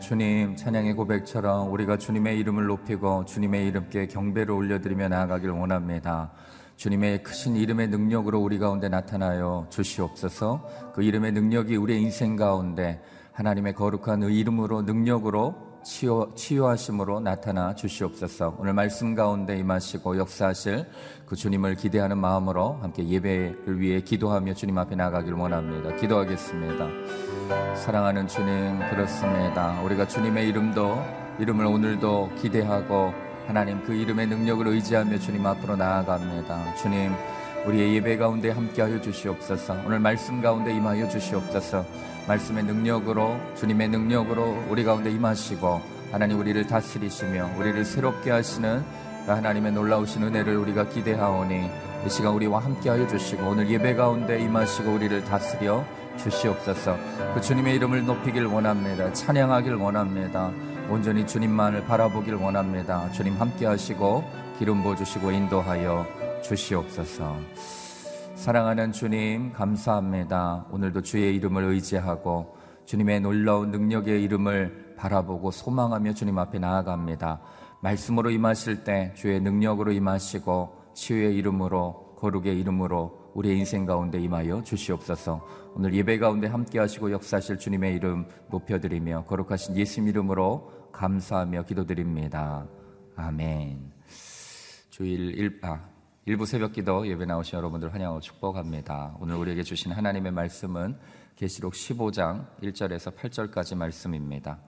주님 찬양의 고백처럼 우리가 주님의 이름을 높이고 주님의 이름께 경배를 올려드리며 나아가길 원합니다. 주님의 크신 이름의 능력으로 우리 가운데 나타나요 주시옵소서 그 이름의 능력이 우리의 인생 가운데 하나님의 거룩한 의 이름으로 능력으로 치유, 치유하심으로 나타나 주시옵소서 오늘 말씀 가운데 임하시고 역사하실 그 주님을 기대하는 마음으로 함께 예배를 위해 기도하며 주님 앞에 나가길 원합니다 기도하겠습니다 사랑하는 주님 그렇습니다. 우리가 주님의 이름도 이름을 오늘도 기대하고 하나님 그 이름의 능력을 의지하며 주님 앞으로 나아갑니다. 주님 우리의 예배 가운데 함께하여 주시옵소서. 오늘 말씀 가운데 임하여 주시옵소서. 말씀의 능력으로 주님의 능력으로 우리 가운데 임하시고 하나님 우리를 다스리시며 우리를 새롭게 하시는 그 하나님의 놀라우신 은혜를 우리가 기대하오니 이 시간 우리와 함께하여 주시고 오늘 예배 가운데 임하시고 우리를 다스려 주시옵소서. 그 주님의 이름을 높이길 원합니다. 찬양하길 원합니다. 온전히 주님만을 바라보길 원합니다. 주님 함께 하시고 기름 부어 주시고 인도하여 주시옵소서. 사랑하는 주님 감사합니다. 오늘도 주의 이름을 의지하고 주님의 놀라운 능력의 이름을 바라보고 소망하며 주님 앞에 나아갑니다. 말씀으로 임하실 때 주의 능력으로 임하시고 치유의 이름으로 거룩의 이름으로 우리의 인생 가운데 임하여 주시옵소서. 오늘 예배 가운데 함께 하시고 역사하실 주님의 이름 높여드리며 거룩하신 예수님 이름으로 감사하며 기도드립니다. 아멘. 주일 일, 아, 일부 새벽 기도 예배 나오신 여러분들 환영하고 축복합니다. 오늘 우리에게 주신 하나님의 말씀은 계시록 15장 1절에서 8절까지 말씀입니다.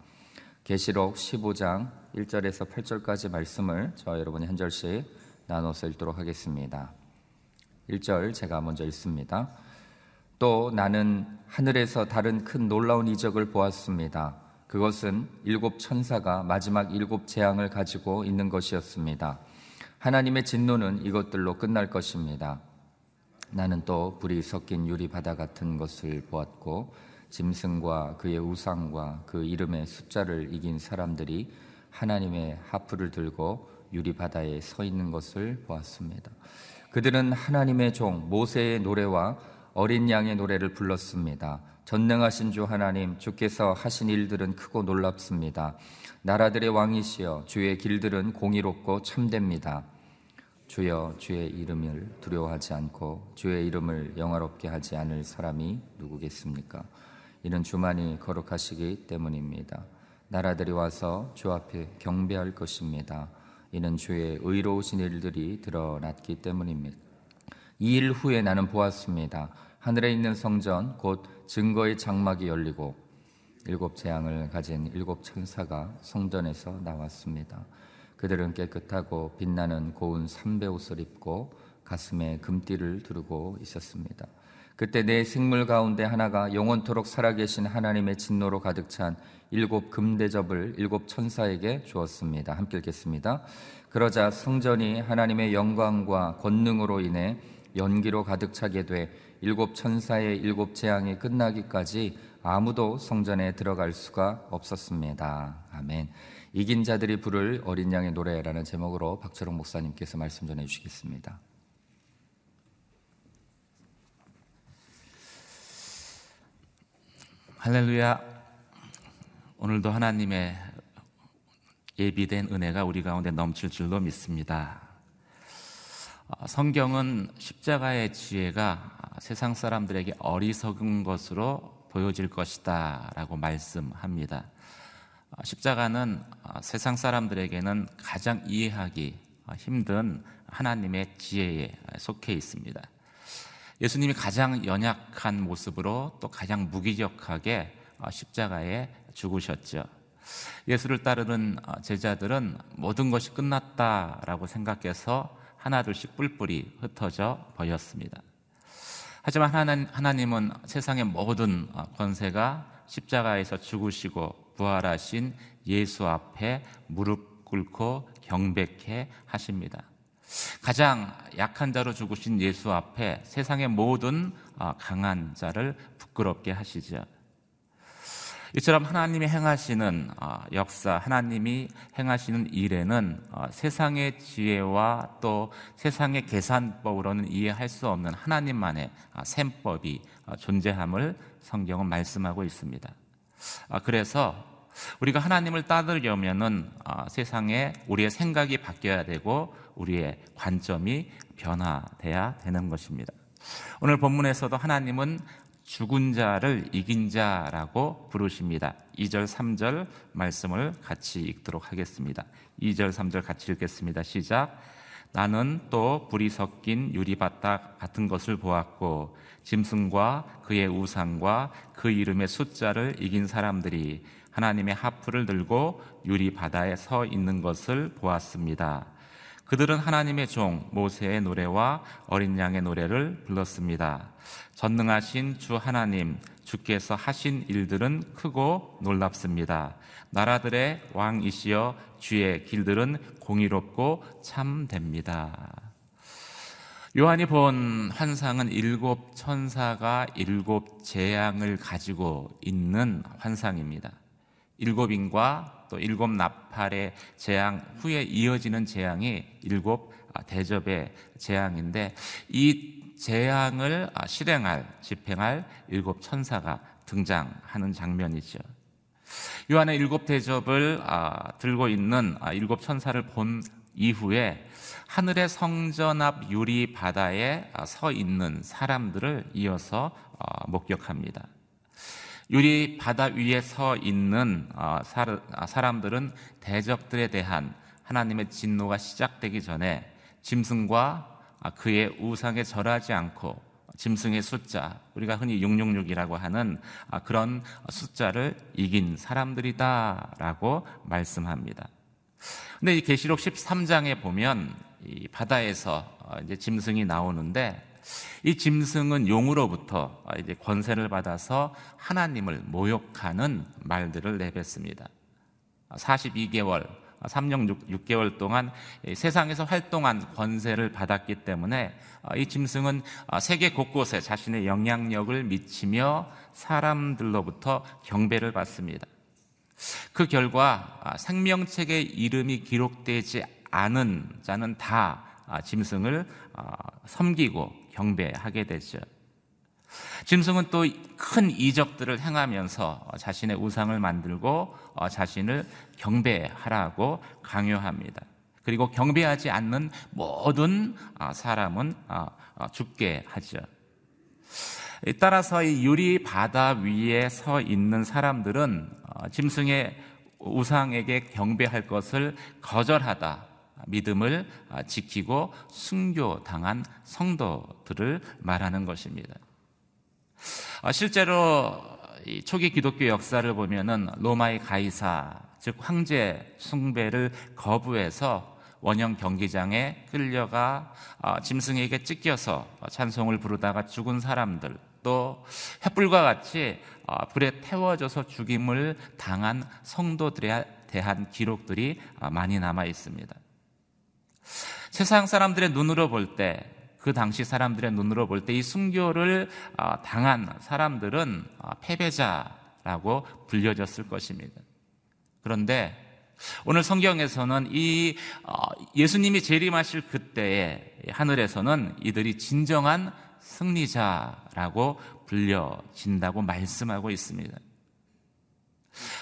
계시록 15장 1절에서 8절까지 말씀을 저와 여러분이 한 절씩 나눠서 읽도록 하겠습니다. 1절 제가 먼저 읽습니다. 또 나는 하늘에서 다른 큰 놀라운 이적을 보았습니다. 그것은 일곱 천사가 마지막 일곱 재앙을 가지고 있는 것이었습니다. 하나님의 진노는 이것들로 끝날 것입니다. 나는 또 불이 섞인 유리 바다 같은 것을 보았고 짐승과 그의 우상과 그 이름의 숫자를 이긴 사람들이 하나님의 하프를 들고 유리 바다에 서 있는 것을 보았습니다. 그들은 하나님의 종 모세의 노래와 어린 양의 노래를 불렀습니다. 전능하신 주 하나님 주께서 하신 일들은 크고 놀랍습니다. 나라들의 왕이시여 주의 길들은 공의롭고 참됩니다. 주여 주의 이름을 두려워하지 않고 주의 이름을 영화롭게 하지 않을 사람이 누구겠습니까? 이는 주만이 거룩하시기 때문입니다. 나라들이 와서 주 앞에 경배할 것입니다. 이는 주의 의로우신 일들이 드러났기 때문입니다. 이 일 후에 나는 보았습니다. 하늘에 있는 성전 곧 증거의 장막이 열리고 일곱 재앙을 가진 일곱 천사가 성전에서 나왔습니다. 그들은 깨끗하고 빛나는 고운 삼배 옷을 입고 가슴에 금띠를 두르고 있었습니다. 그때 내 생물 가운데 하나가 영원토록 살아계신 하나님의 진노로 가득 찬 일곱 금대접을 일곱 천사에게 주었습니다. 함께 읽겠습니다. 그러자 성전이 하나님의 영광과 권능으로 인해 연기로 가득 차게 돼 일곱 천사의 일곱 재앙이 끝나기까지 아무도 성전에 들어갈 수가 없었습니다. 아멘. 이긴 자들이 부를 어린 양의 노래라는 제목으로 박철웅 목사님께서 말씀 전해 주시겠습니다. 할렐루야. 오늘도 하나님의 예비된 은혜가 우리 가운데 넘칠 줄로 믿습니다. 어, 성경은 십자가의 지혜가 세상 사람들에게 어리석은 것으로 보여질 것이다 라고 말씀합니다. 어, 십자가는 어, 세상 사람들에게는 가장 이해하기 힘든 하나님의 지혜에 속해 있습니다. 예수님이 가장 연약한 모습으로 또 가장 무기력하게 십자가에 죽으셨죠. 예수를 따르는 제자들은 모든 것이 끝났다라고 생각해서 하나둘씩 뿔뿔이 흩어져 버렸습니다. 하지만 하나님은 세상의 모든 권세가 십자가에서 죽으시고 부활하신 예수 앞에 무릎 꿇고 경백해 하십니다. 가장 약한 자로 죽으신 예수 앞에 세상의 모든 강한 자를 부끄럽게 하시죠. 이처럼 하나님이 행하시는 어, 역사, 하나님이 행하시는 일에는 어, 세상의 지혜와 또 세상의 계산법으로는 이해할 수 없는 하나님만의 어, 셈법이 존재함을 성경은 말씀하고 있습니다. 그래서 우리가 하나님을 따르려면은 세상에 우리의 생각이 바뀌어야 되고 우리의 관점이 변화돼야 되는 것입니다. 오늘 본문에서도 하나님은 죽은 자를 이긴 자라고 부르십니다. 2절, 3절 말씀을 같이 읽도록 하겠습니다. 2절, 3절 같이 읽겠습니다. 시작. 나는 또 불이 섞인 유리바닥 같은 것을 보았고 짐승과 그의 우상과 그 이름의 숫자를 이긴 사람들이 하나님의 하프를 들고 유리 바다에 서 있는 것을 보았습니다. 그들은 하나님의 종 모세의 노래와 어린 양의 노래를 불렀습니다. 전능하신 주 하나님 주께서 하신 일들은 크고 놀랍습니다. 나라들의 왕이시여 주의 길들은 공의롭고 참됩니다. 요한이 본 환상은 일곱 천사가 일곱 재앙을 가지고 있는 환상입니다. 일곱 인과 또 일곱 나팔의 재앙 후에 이어지는 재앙이 일곱 아, 대접의 재앙인데 이 재앙을 아, 실행할 집행할 일곱 천사가 등장하는 장면이죠. 요한의 일곱 대접을 아, 들고 있는 일곱 천사를 본 이후에 하늘의 성전 앞 유리 바다에 서 있는 사람들을 이어서 어, 목격합니다. 유리 바다 위에 서 있는 어, 아, 사람들은 대적들에 대한 하나님의 진노가 시작되기 전에 짐승과 아, 그의 우상에 절하지 않고 짐승의 숫자, 우리가 흔히 666이라고 하는 아, 그런 숫자를 이긴 사람들이다라고 말씀합니다. 근데 이 계시록 13장에 보면 이 바다에서 어, 이제 짐승이 나오는데 이 짐승은 용으로부터 이제 권세를 받아서 하나님을 모욕하는 말들을 내뱉습니다. 42개월, 3년 6, 개월 동안 세상에서 활동한 권세를 받았기 때문에 이 짐승은 세계 곳곳에 자신의 영향력을 미치며 사람들로부터 경배를 받습니다. 그 결과 생명책의 이름이 기록되지 않은 자는 다 짐승을 섬기고 경배하게 되죠. 짐승은 또 큰 이적들을 행하면서 자신의 우상을 만들고 어, 자신을 경배하라고 강요합니다. 그리고 경배하지 않는 모든 아, 사람은 아, 아, 죽게 하죠. 따라서 이 유리 바다 위에 서 있는 사람들은 어, 짐승의 우상에게 경배할 것을 거절하다 믿음을 아, 지키고 순교당한 성도들을 말하는 것입니다. 아, 실제로 초기 기독교 역사를 보면은 로마의 가이사, 즉 황제 숭배를 거부해서 원형 경기장에 끌려가 아, 짐승에게 찢겨서 찬송을 부르다가 죽은 사람들, 또 횃불과 같이 불에 태워져서 죽임을 당한 성도들에 대한 기록들이 많이 남아 있습니다. 세상 사람들의 눈으로 볼 때, 그 당시 사람들의 눈으로 볼 때 이 순교를 어, 당한 사람들은 어, 패배자라고 불려졌을 것입니다. 그런데 오늘 성경에서는 이 어, 예수님이 재림하실 그때에 하늘에서는 이들이 진정한 승리자라고 불려진다고 말씀하고 있습니다.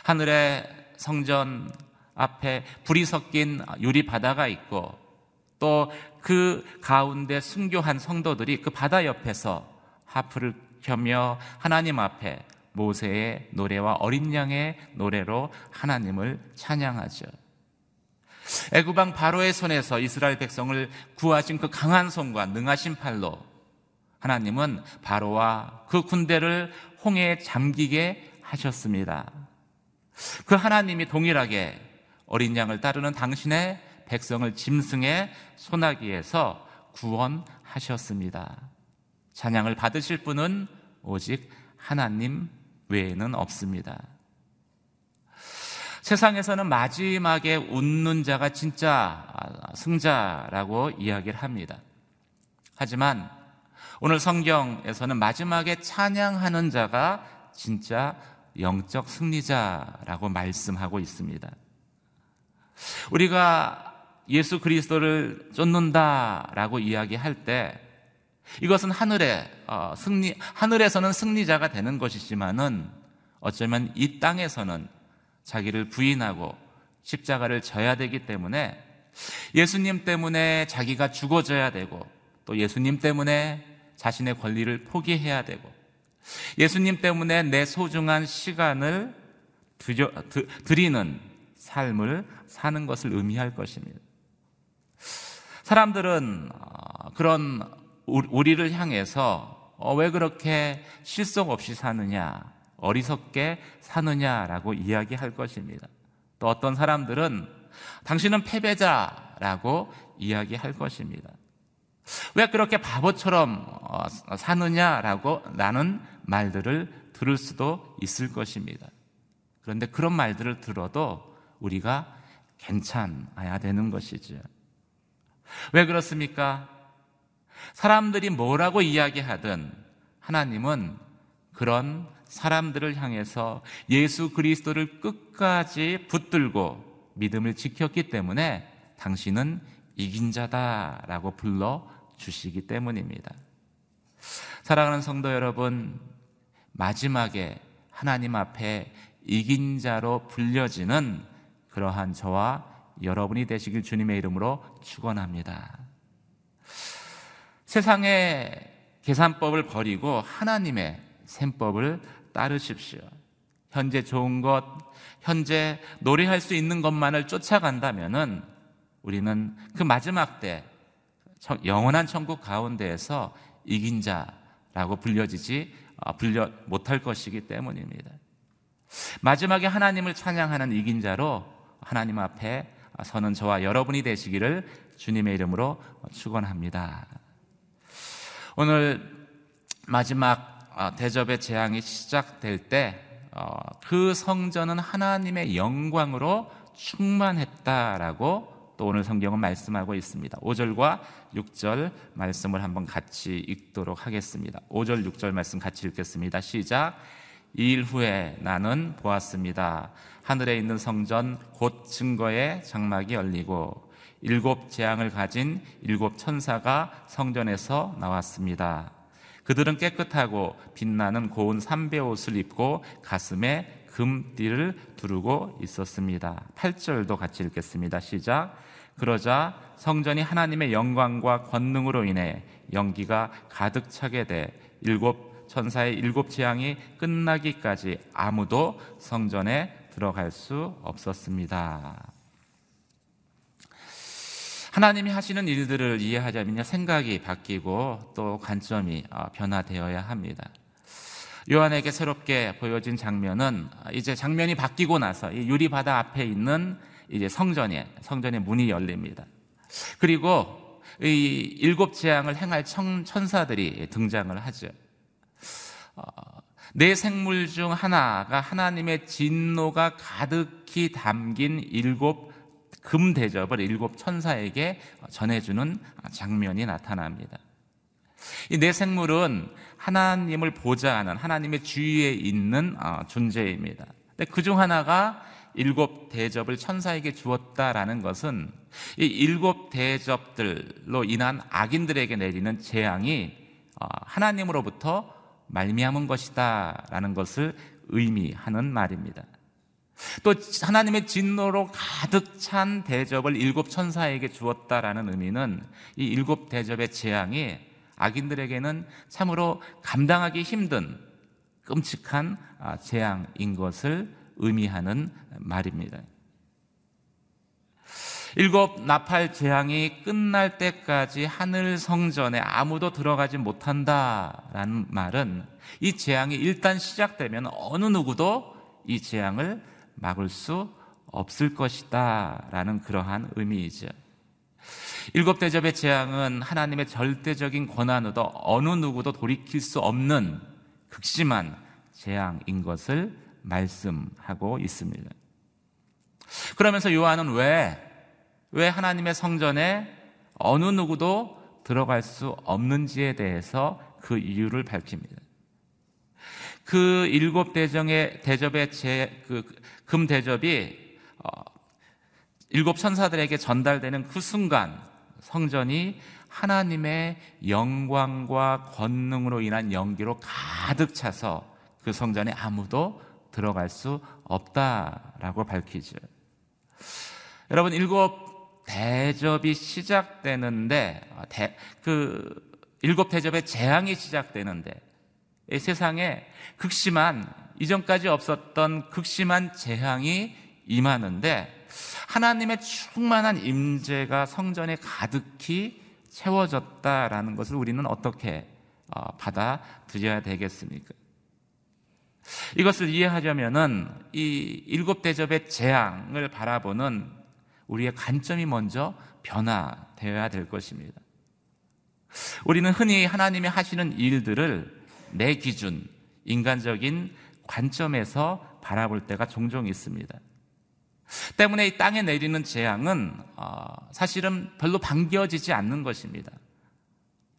하늘의 성전 앞에 불이 섞인 유리 바다가 있고 또 그 가운데 순교한 성도들이 그 바다 옆에서 하프를 켜며 하나님 앞에 모세의 노래와 어린 양의 노래로 하나님을 찬양하죠. 애굽왕 바로의 손에서 이스라엘 백성을 구하신 그 강한 손과 능하신 팔로 하나님은 바로와 그 군대를 홍해에 잠기게 하셨습니다. 그 하나님이 동일하게 어린 양을 따르는 당신의 백성을 짐승의 소나기에서 구원하셨습니다. 찬양을 받으실 분은 오직 하나님 외에는 없습니다. 세상에서는 마지막에 웃는 자가 진짜 승자라고 이야기를 합니다. 하지만 오늘 성경에서는 마지막에 찬양하는 자가 진짜 영적 승리자라고 말씀하고 있습니다. 우리가 예수 그리스도를 쫓는다라고 이야기할 때 이것은 하늘에 어, 승리 하늘에서는 승리자가 되는 것이지만은 어쩌면 이 땅에서는 자기를 부인하고 십자가를 져야 되기 때문에 예수님 때문에 자기가 죽어져야 되고 또 예수님 때문에 자신의 권리를 포기해야 되고 예수님 때문에 내 소중한 시간을 드리는 삶을 사는 것을 의미할 것입니다. 사람들은 어, 그런 우리를 향해서 어, 왜 그렇게 실속 없이 사느냐, 어리석게 사느냐라고 이야기할 것입니다. 또 어떤 사람들은 당신은 패배자라고 이야기할 것입니다. 왜 그렇게 바보처럼 어, 사느냐라고 나는 말들을 들을 수도 있을 것입니다. 그런데 그런 말들을 들어도 우리가 괜찮아야 되는 것이죠. 왜 그렇습니까? 사람들이 뭐라고 이야기하든 하나님은 그런 사람들을 향해서 예수 그리스도를 끝까지 붙들고 믿음을 지켰기 때문에 당신은 이긴 자다라고 불러 주시기 때문입니다. 사랑하는 성도 여러분, 마지막에 하나님 앞에 이긴 자로 불려지는 그러한 저와 여러분이 되시길 주님의 이름으로 축원합니다. 세상의 계산법을 버리고 하나님의 셈법을 따르십시오. 현재 좋은 것, 현재 노래할 수 있는 것만을 쫓아간다면은 우리는 그 마지막 때 영원한 천국 가운데에서 이긴 자라고 불려지지 어, 불려 못할 것이기 때문입니다. 마지막에 하나님을 찬양하는 이긴 자로 하나님 앞에 서는 저와 여러분이 되시기를 주님의 이름으로 축원합니다. 오늘 마지막 어, 대접의 재앙이 시작될 때그 어, 성전은 하나님의 영광으로 충만했다라고 또 오늘 성경은 말씀하고 있습니다. 5절과 6절 말씀을 한번 같이 읽도록 하겠습니다. 5절, 6절 말씀 같이 읽겠습니다. 시작. 이 일 후에 나는 보았습니다. 하늘에 있는 성전 곧 증거의 장막이 열리고 일곱 재앙을 가진 일곱 천사가 성전에서 나왔습니다. 그들은 깨끗하고 빛나는 고운 삼배 옷을 입고 가슴에 금띠를 두르고 있었습니다. 8절도 같이 읽겠습니다. 시작. 그러자 성전이 하나님의 영광과 권능으로 인해 연기가 가득 차게 돼 일곱 천사의 일곱 재앙이 끝나기까지 아무도 성전에 들어갈 수 없었습니다. 하나님이 하시는 일들을 이해하자면요 생각이 바뀌고 또 관점이 어, 변화되어야 합니다. 요한에게 새롭게 보여진 장면은 이제 장면이 바뀌고 나서 이 유리 바다 앞에 있는 이제 성전에 성전의 문이 열립니다. 그리고 이 일곱 재앙을 행할 천, 천사들이 등장을 하죠. 어, 네 생물 중 하나가 하나님의 진노가 가득히 담긴 일곱 금 대접을 일곱 천사에게 전해주는 장면이 나타납니다. 이네 생물은 하나님을 보좌하는 하나님의 주위에 있는 어, 존재입니다. 그중 하나가 일곱 대접을 천사에게 주었다라는 것은 이 일곱 대접들로 인한 악인들에게 내리는 재앙이 어, 하나님으로부터 말미암은 것이다라는 것을 의미하는 말입니다. 또 하나님의 진노로 가득 찬 대접을 일곱 천사에게 주었다라는 의미는 이 일곱 대접의 재앙이 악인들에게는 참으로 감당하기 힘든 끔찍한 아, 재앙인 것을 의미하는 말입니다. 일곱 나팔 재앙이 끝날 때까지 하늘 성전에 아무도 들어가지 못한다라는 말은 이 재앙이 일단 시작되면 어느 누구도 이 재앙을 막을 수 없을 것이다라는 그러한 의미이죠. 일곱 대접의 재앙은 하나님의 절대적인 권한으로 어느 누구도 돌이킬 수 없는 극심한 재앙인 것을 말씀하고 있습니다. 그러면서 요한은 왜, 왜 하나님의 성전에 어느 누구도 들어갈 수 없는지에 대해서 그 이유를 밝힙니다. 그 일곱 대정의 대접의 제, 그, 금 대접이, 어, 일곱 천사들에게 전달되는 그 순간 성전이 하나님의 영광과 권능으로 인한 연기로 가득 차서 그 성전에 아무도 들어갈 수 없다라고 밝히죠. 여러분 일곱 대접이 시작되는데 대, 그 일곱 대접의 재앙이 시작되는데 이 세상에 극심한 이전까지 없었던 극심한 재앙이 임하는데 하나님의 충만한 임재가 성전에 가득히 채워졌다라는 것을 우리는 어떻게 어, 받아들여야 되겠습니까? 이것을 이해하려면은 이 일곱 대접의 재앙을 바라보는 우리의 관점이 먼저 변화되어야 될 것입니다. 우리는 흔히 하나님이 하시는 일들을 내 기준, 인간적인 관점에서 바라볼 때가 종종 있습니다. 때문에 이 땅에 내리는 재앙은 어, 사실은 별로 반겨지지 않는 것입니다.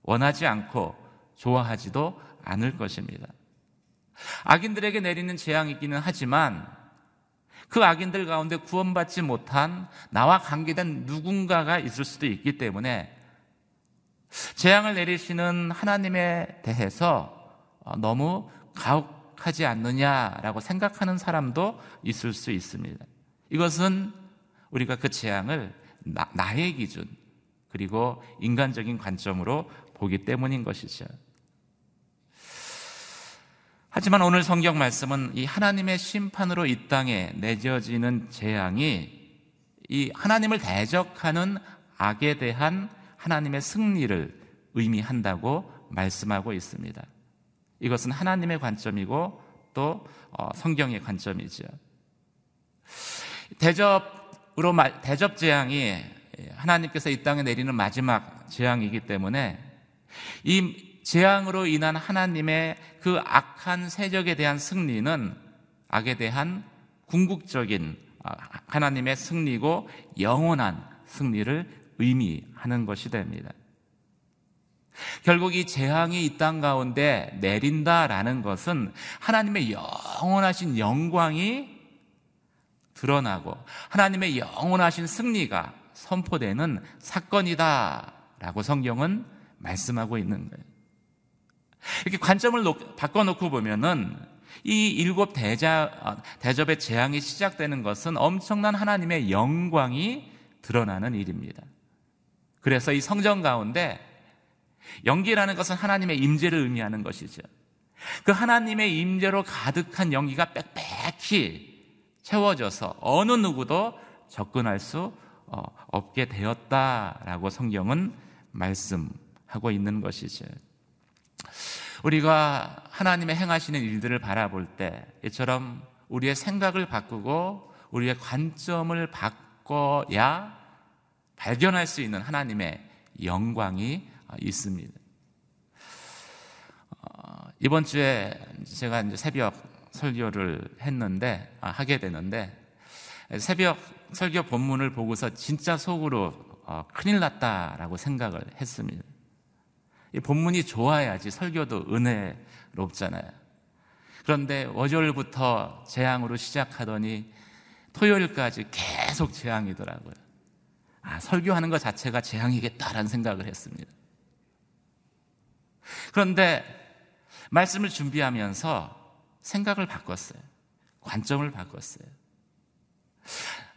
원하지 않고 좋아하지도 않을 것입니다. 악인들에게 내리는 재앙이기는 하지만 그 악인들 가운데 구원받지 못한 나와 관계된 누군가가 있을 수도 있기 때문에 재앙을 내리시는 하나님에 대해서 어, 너무 가혹하지 않느냐라고 생각하는 사람도 있을 수 있습니다. 이것은 우리가 그 재앙을 나, 나의 기준 그리고 인간적인 관점으로 보기 때문인 것이죠. 하지만 오늘 성경 말씀은 이 하나님의 심판으로 이 땅에 내져지는 재앙이 이 하나님을 대적하는 악에 대한 하나님의 승리를 의미한다고 말씀하고 있습니다. 이것은 하나님의 관점이고 또 어, 성경의 관점이죠. 대접으로 대접 재앙이 하나님께서 이 땅에 내리는 마지막 재앙이기 때문에 이 재앙으로 인한 하나님의 그 악한 세력에 대한 승리는 악에 대한 궁극적인 아, 하나님의 승리고 영원한 승리를 의미하는 것이 됩니다. 결국 이 재앙이 이 땅 가운데 내린다라는 것은 하나님의 영원하신 영광이 드러나고 하나님의 영원하신 승리가 선포되는 사건이다라고 성경은 말씀하고 있는 거예요. 이렇게 관점을 놓, 바꿔놓고 보면은 이 일곱 대자, 어, 대접의 재앙이 시작되는 것은 엄청난 하나님의 영광이 드러나는 일입니다. 그래서 이 성전 가운데 연기라는 것은 하나님의 임재를 의미하는 것이죠. 그 하나님의 임재로 가득한 연기가 빽빽히 채워져서 어느 누구도 접근할 수 어, 없게 되었다라고 성경은 말씀하고 있는 것이죠. 우리가 하나님의 행하시는 일들을 바라볼 때 이처럼 우리의 생각을 바꾸고 우리의 관점을 바꿔야 발견할 수 있는 하나님의 영광이 있습니다. 어, 이번 주에 제가 이제 새벽 설교를 했는데 아, 하게 되는데 새벽 설교 본문을 보고서 진짜 속으로 어, 큰일 났다라고 생각을 했습니다. 이 본문이 좋아야지 설교도 은혜롭잖아요. 그런데 월요일부터 재앙으로 시작하더니 토요일까지 계속 재앙이더라고요. 아, 설교하는 것 자체가 재앙이겠다라는 생각을 했습니다. 그런데 말씀을 준비하면서 생각을 바꿨어요. 관점을 바꿨어요.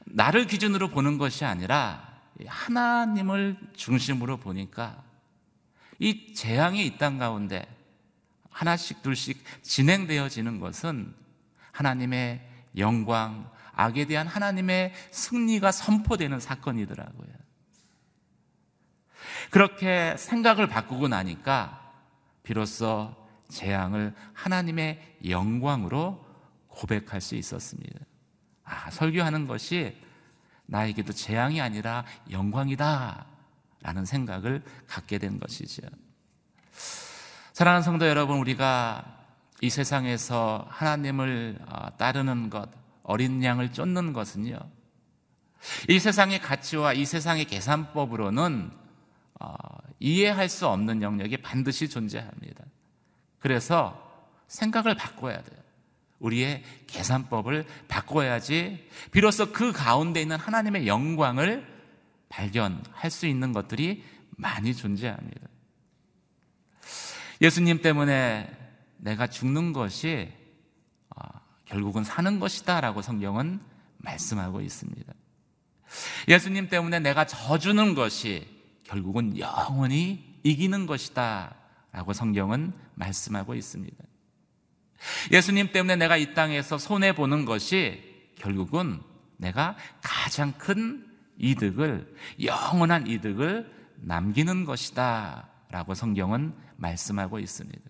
나를 기준으로 보는 것이 아니라 하나님을 중심으로 보니까 이 재앙이 이 땅 가운데 하나씩 둘씩 진행되어지는 것은 하나님의 영광, 악에 대한 하나님의 승리가 선포되는 사건이더라고요. 그렇게 생각을 바꾸고 나니까 비로소 재앙을 하나님의 영광으로 고백할 수 있었습니다. 아, 설교하는 것이 나에게도 재앙이 아니라 영광이다. 라는 생각을 갖게 된 것이죠. 사랑하는 성도 여러분, 우리가 이 세상에서 하나님을 어, 따르는 것, 어린 양을 쫓는 것은요, 이 세상의 가치와 이 세상의 계산법으로는 어, 이해할 수 없는 영역이 반드시 존재합니다. 그래서 생각을 바꿔야 돼요. 우리의 계산법을 바꿔야지 비로소 그 가운데 있는 하나님의 영광을 발견할 수 있는 것들이 많이 존재합니다. 예수님 때문에 내가 죽는 것이 어, 결국은 사는 것이다 라고 성경은 말씀하고 있습니다. 예수님 때문에 내가 져주는 것이 결국은 영원히 이기는 것이다 라고 성경은 말씀하고 있습니다. 예수님 때문에 내가 이 땅에서 손해 보는 것이 결국은 내가 가장 큰 이득을 영원한 이득을 남기는 것이다 라고 성경은 말씀하고 있습니다.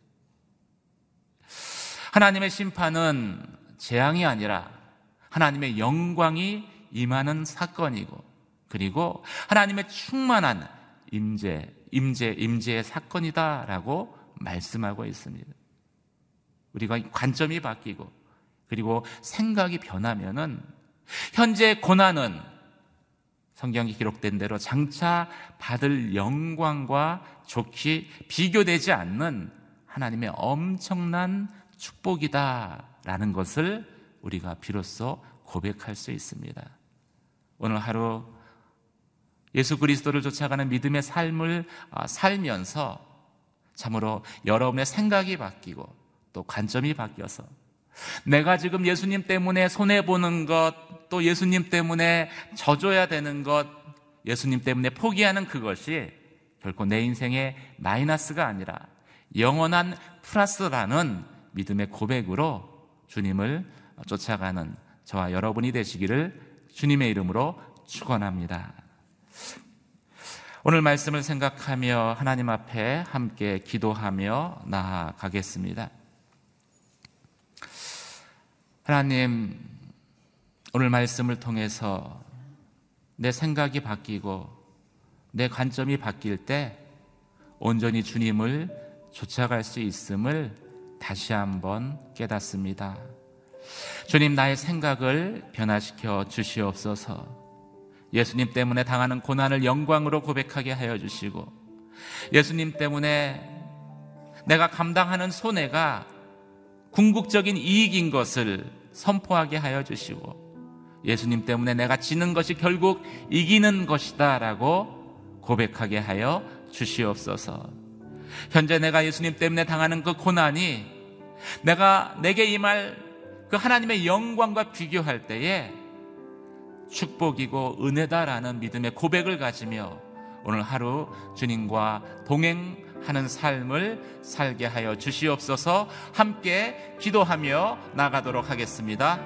하나님의 심판은 재앙이 아니라 하나님의 영광이 임하는 사건이고 그리고 하나님의 충만한 임재, 임재, 임재의 사건이다라고 말씀하고 있습니다. 우리가 관점이 바뀌고 그리고 생각이 변하면은 현재 고난은 성경에 기록된 대로 장차 받을 영광과 좋게 비교되지 않는 하나님의 엄청난 축복이다라는 것을 우리가 비로소 고백할 수 있습니다. 오늘 하루 예수 그리스도를 쫓아가는 믿음의 삶을 아, 살면서 참으로 여러분의 생각이 바뀌고 또 관점이 바뀌어서 내가 지금 예수님 때문에 손해보는 것, 또 예수님 때문에 져줘야 되는 것, 예수님 때문에 포기하는 그것이 결코 내 인생의 마이너스가 아니라 영원한 플러스라는 믿음의 고백으로 주님을 쫓아가는 저와 여러분이 되시기를 주님의 이름으로 축원합니다. 오늘 말씀을 생각하며 하나님 앞에 함께 기도하며 나아가겠습니다. 하나님, 오늘 말씀을 통해서 내 생각이 바뀌고 내 관점이 바뀔 때 온전히 주님을 쫓아갈 수 있음을 다시 한번 깨닫습니다. 주님, 나의 생각을 변화시켜 주시옵소서. 예수님 때문에 당하는 고난을 영광으로 고백하게 하여 주시고, 예수님 때문에 내가 감당하는 손해가 궁극적인 이익인 것을 선포하게 하여 주시고 예수님 때문에 내가 지는 것이 결국 이기는 것이다 라고 고백하게 하여 주시옵소서. 현재 내가 예수님 때문에 당하는 그 고난이 내가 내게 임할 그 하나님의 영광과 비교할 때에 축복이고 은혜다라는 믿음의 고백을 가지며 오늘 하루 주님과 동행 하는 삶을 살게 하여 주시옵소서 함께 기도하며 나가도록 하겠습니다.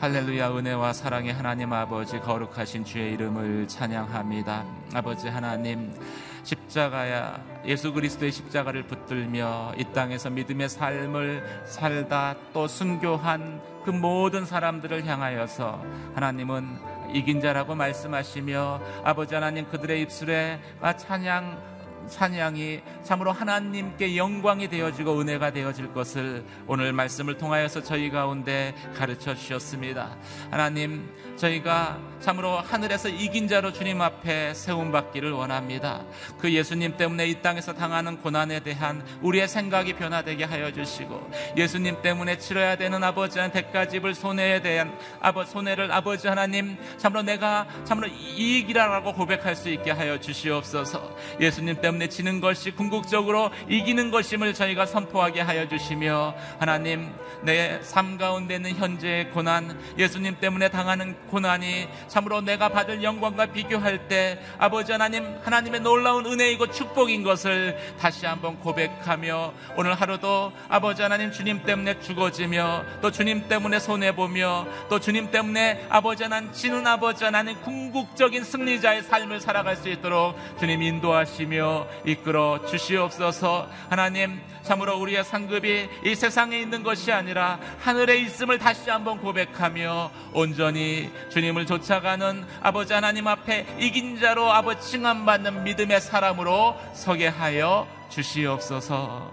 할렐루야 은혜와 사랑의 하나님 아버지 거룩하신 주의 이름을 찬양합니다. 아버지 하나님 십자가야 예수 그리스도의 십자가를 붙들며 이 땅에서 믿음의 삶을 살다 또 순교한 그 모든 사람들을 향하여서 하나님은 이긴 자라고 말씀하시며 아버지 하나님 그들의 입술에 찬양 찬양이 참으로 하나님께 영광이 되어지고 은혜가 되어질 것을 오늘 말씀을 통하여서 저희 가운데 가르쳐 주셨습니다. 하나님, 저희가 참으로 하늘에서 이긴 자로 주님 앞에 세움받기를 원합니다. 그 예수님 때문에 이 땅에서 당하는 고난에 대한 우리의 생각이 변화되게 하여 주시고 예수님 때문에 치러야 되는 아버지한 대가 집을 손해에 대한 아버 손해를 아버지 하나님 참으로 내가 참으로 이익이라고 고백할 수 있게 하여 주시옵소서. 예수님 때문에 때문에 지는 것이 궁극적으로 이기는 것임을 저희가 선포하게 하여 주시며 하나님 내 삶 가운데 있는 현재의 고난 예수님 때문에 당하는 고난이 참으로 내가 받을 영광과 비교할 때 아버지 하나님 하나님의 놀라운 은혜이고 축복인 것을 다시 한번 고백하며 오늘 하루도 아버지 하나님 주님 때문에 죽어지며 또 주님 때문에 손해보며 또 주님 때문에 아버지 하나님 지는 아버지 하나님 궁극적인 승리자의 삶을 살아갈 수 있도록 주님 인도하시며 이끌어 주시옵소서. 하나님 참으로 우리의 상급이 이 세상에 있는 것이 아니라 하늘에 있음을 다시 한번 고백하며 온전히 주님을 쫓아가는 아버지 하나님 앞에 이긴 자로 아버지 칭함받는 믿음의 사람으로 서게 하여 주시옵소서.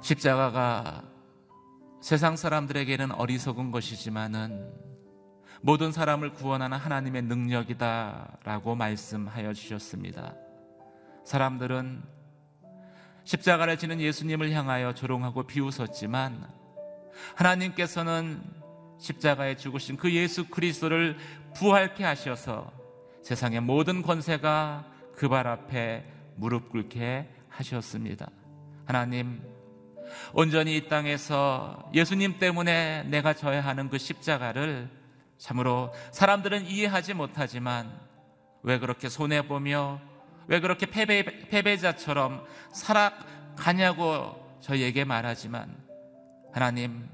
십자가가 세상 사람들에게는 어리석은 것이지만은 모든 사람을 구원하는 하나님의 능력이다라고 말씀하여 주셨습니다. 사람들은 십자가를 지는 예수님을 향하여 조롱하고 비웃었지만 하나님께서는 십자가에 죽으신 그 예수 그리스도를 부활케 하셔서 세상의 모든 권세가 그 발 앞에 무릎 꿇게 하셨습니다. 하나님, 온전히 이 땅에서 예수님 때문에 내가 져야 하는 그 십자가를 참으로 사람들은 이해하지 못하지만 왜 그렇게 손해보며 왜 그렇게 패배, 패배자처럼 살아가냐고 저희에게 말하지만 하나님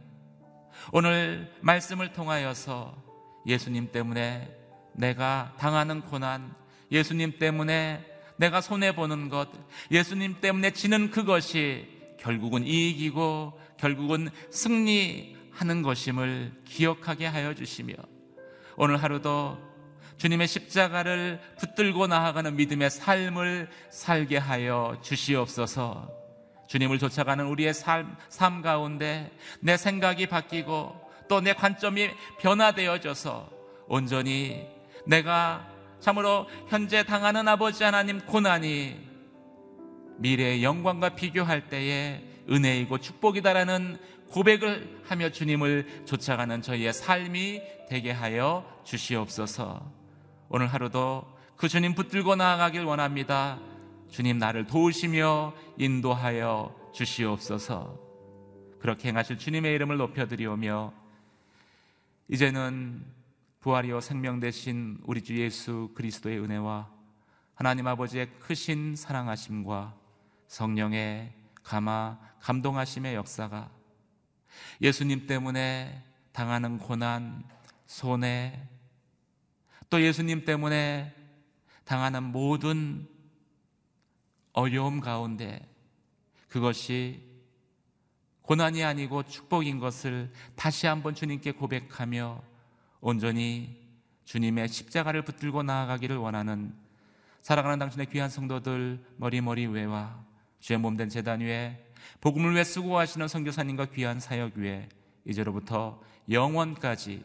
오늘 말씀을 통하여서 예수님 때문에 내가 당하는 고난 예수님 때문에 내가 손해보는 것 예수님 때문에 지는 그것이 결국은 이익이고 결국은 승리하는 것임을 기억하게 하여 주시며 오늘 하루도 주님의 십자가를 붙들고 나아가는 믿음의 삶을 살게 하여 주시옵소서. 주님을 쫓아가는 우리의 삶, 삶 가운데 내 생각이 바뀌고 또 내 관점이 변화되어져서 온전히 내가 참으로 현재 당하는 아버지 하나님 고난이 미래의 영광과 비교할 때에 은혜이고 축복이다라는 고백을 하며 주님을 쫓아가는 저희의 삶이 되게 하여 주시옵소서. 오늘 하루도 그 주님 붙들고 나아가길 원합니다. 주님 나를 도우시며 인도하여 주시옵소서. 그렇게 행하실 주님의 이름을 높여드리오며 이제는 부활이요 생명 되신 우리 주 예수 그리스도의 은혜와 하나님 아버지의 크신 사랑하심과 성령의 감화 감동하심의 역사가 예수님 때문에 당하는 고난, 손해, 또 예수님 때문에 당하는 모든 어려움 가운데 그것이 고난이 아니고 축복인 것을 다시 한번 주님께 고백하며 온전히 주님의 십자가를 붙들고 나아가기를 원하는 사랑하는 당신의 귀한 성도들 머리머리 외와 주의 몸된 재단 위에 복음을 위해 수고하시는 선교사님과 귀한 사역 위에 이제로부터 영원까지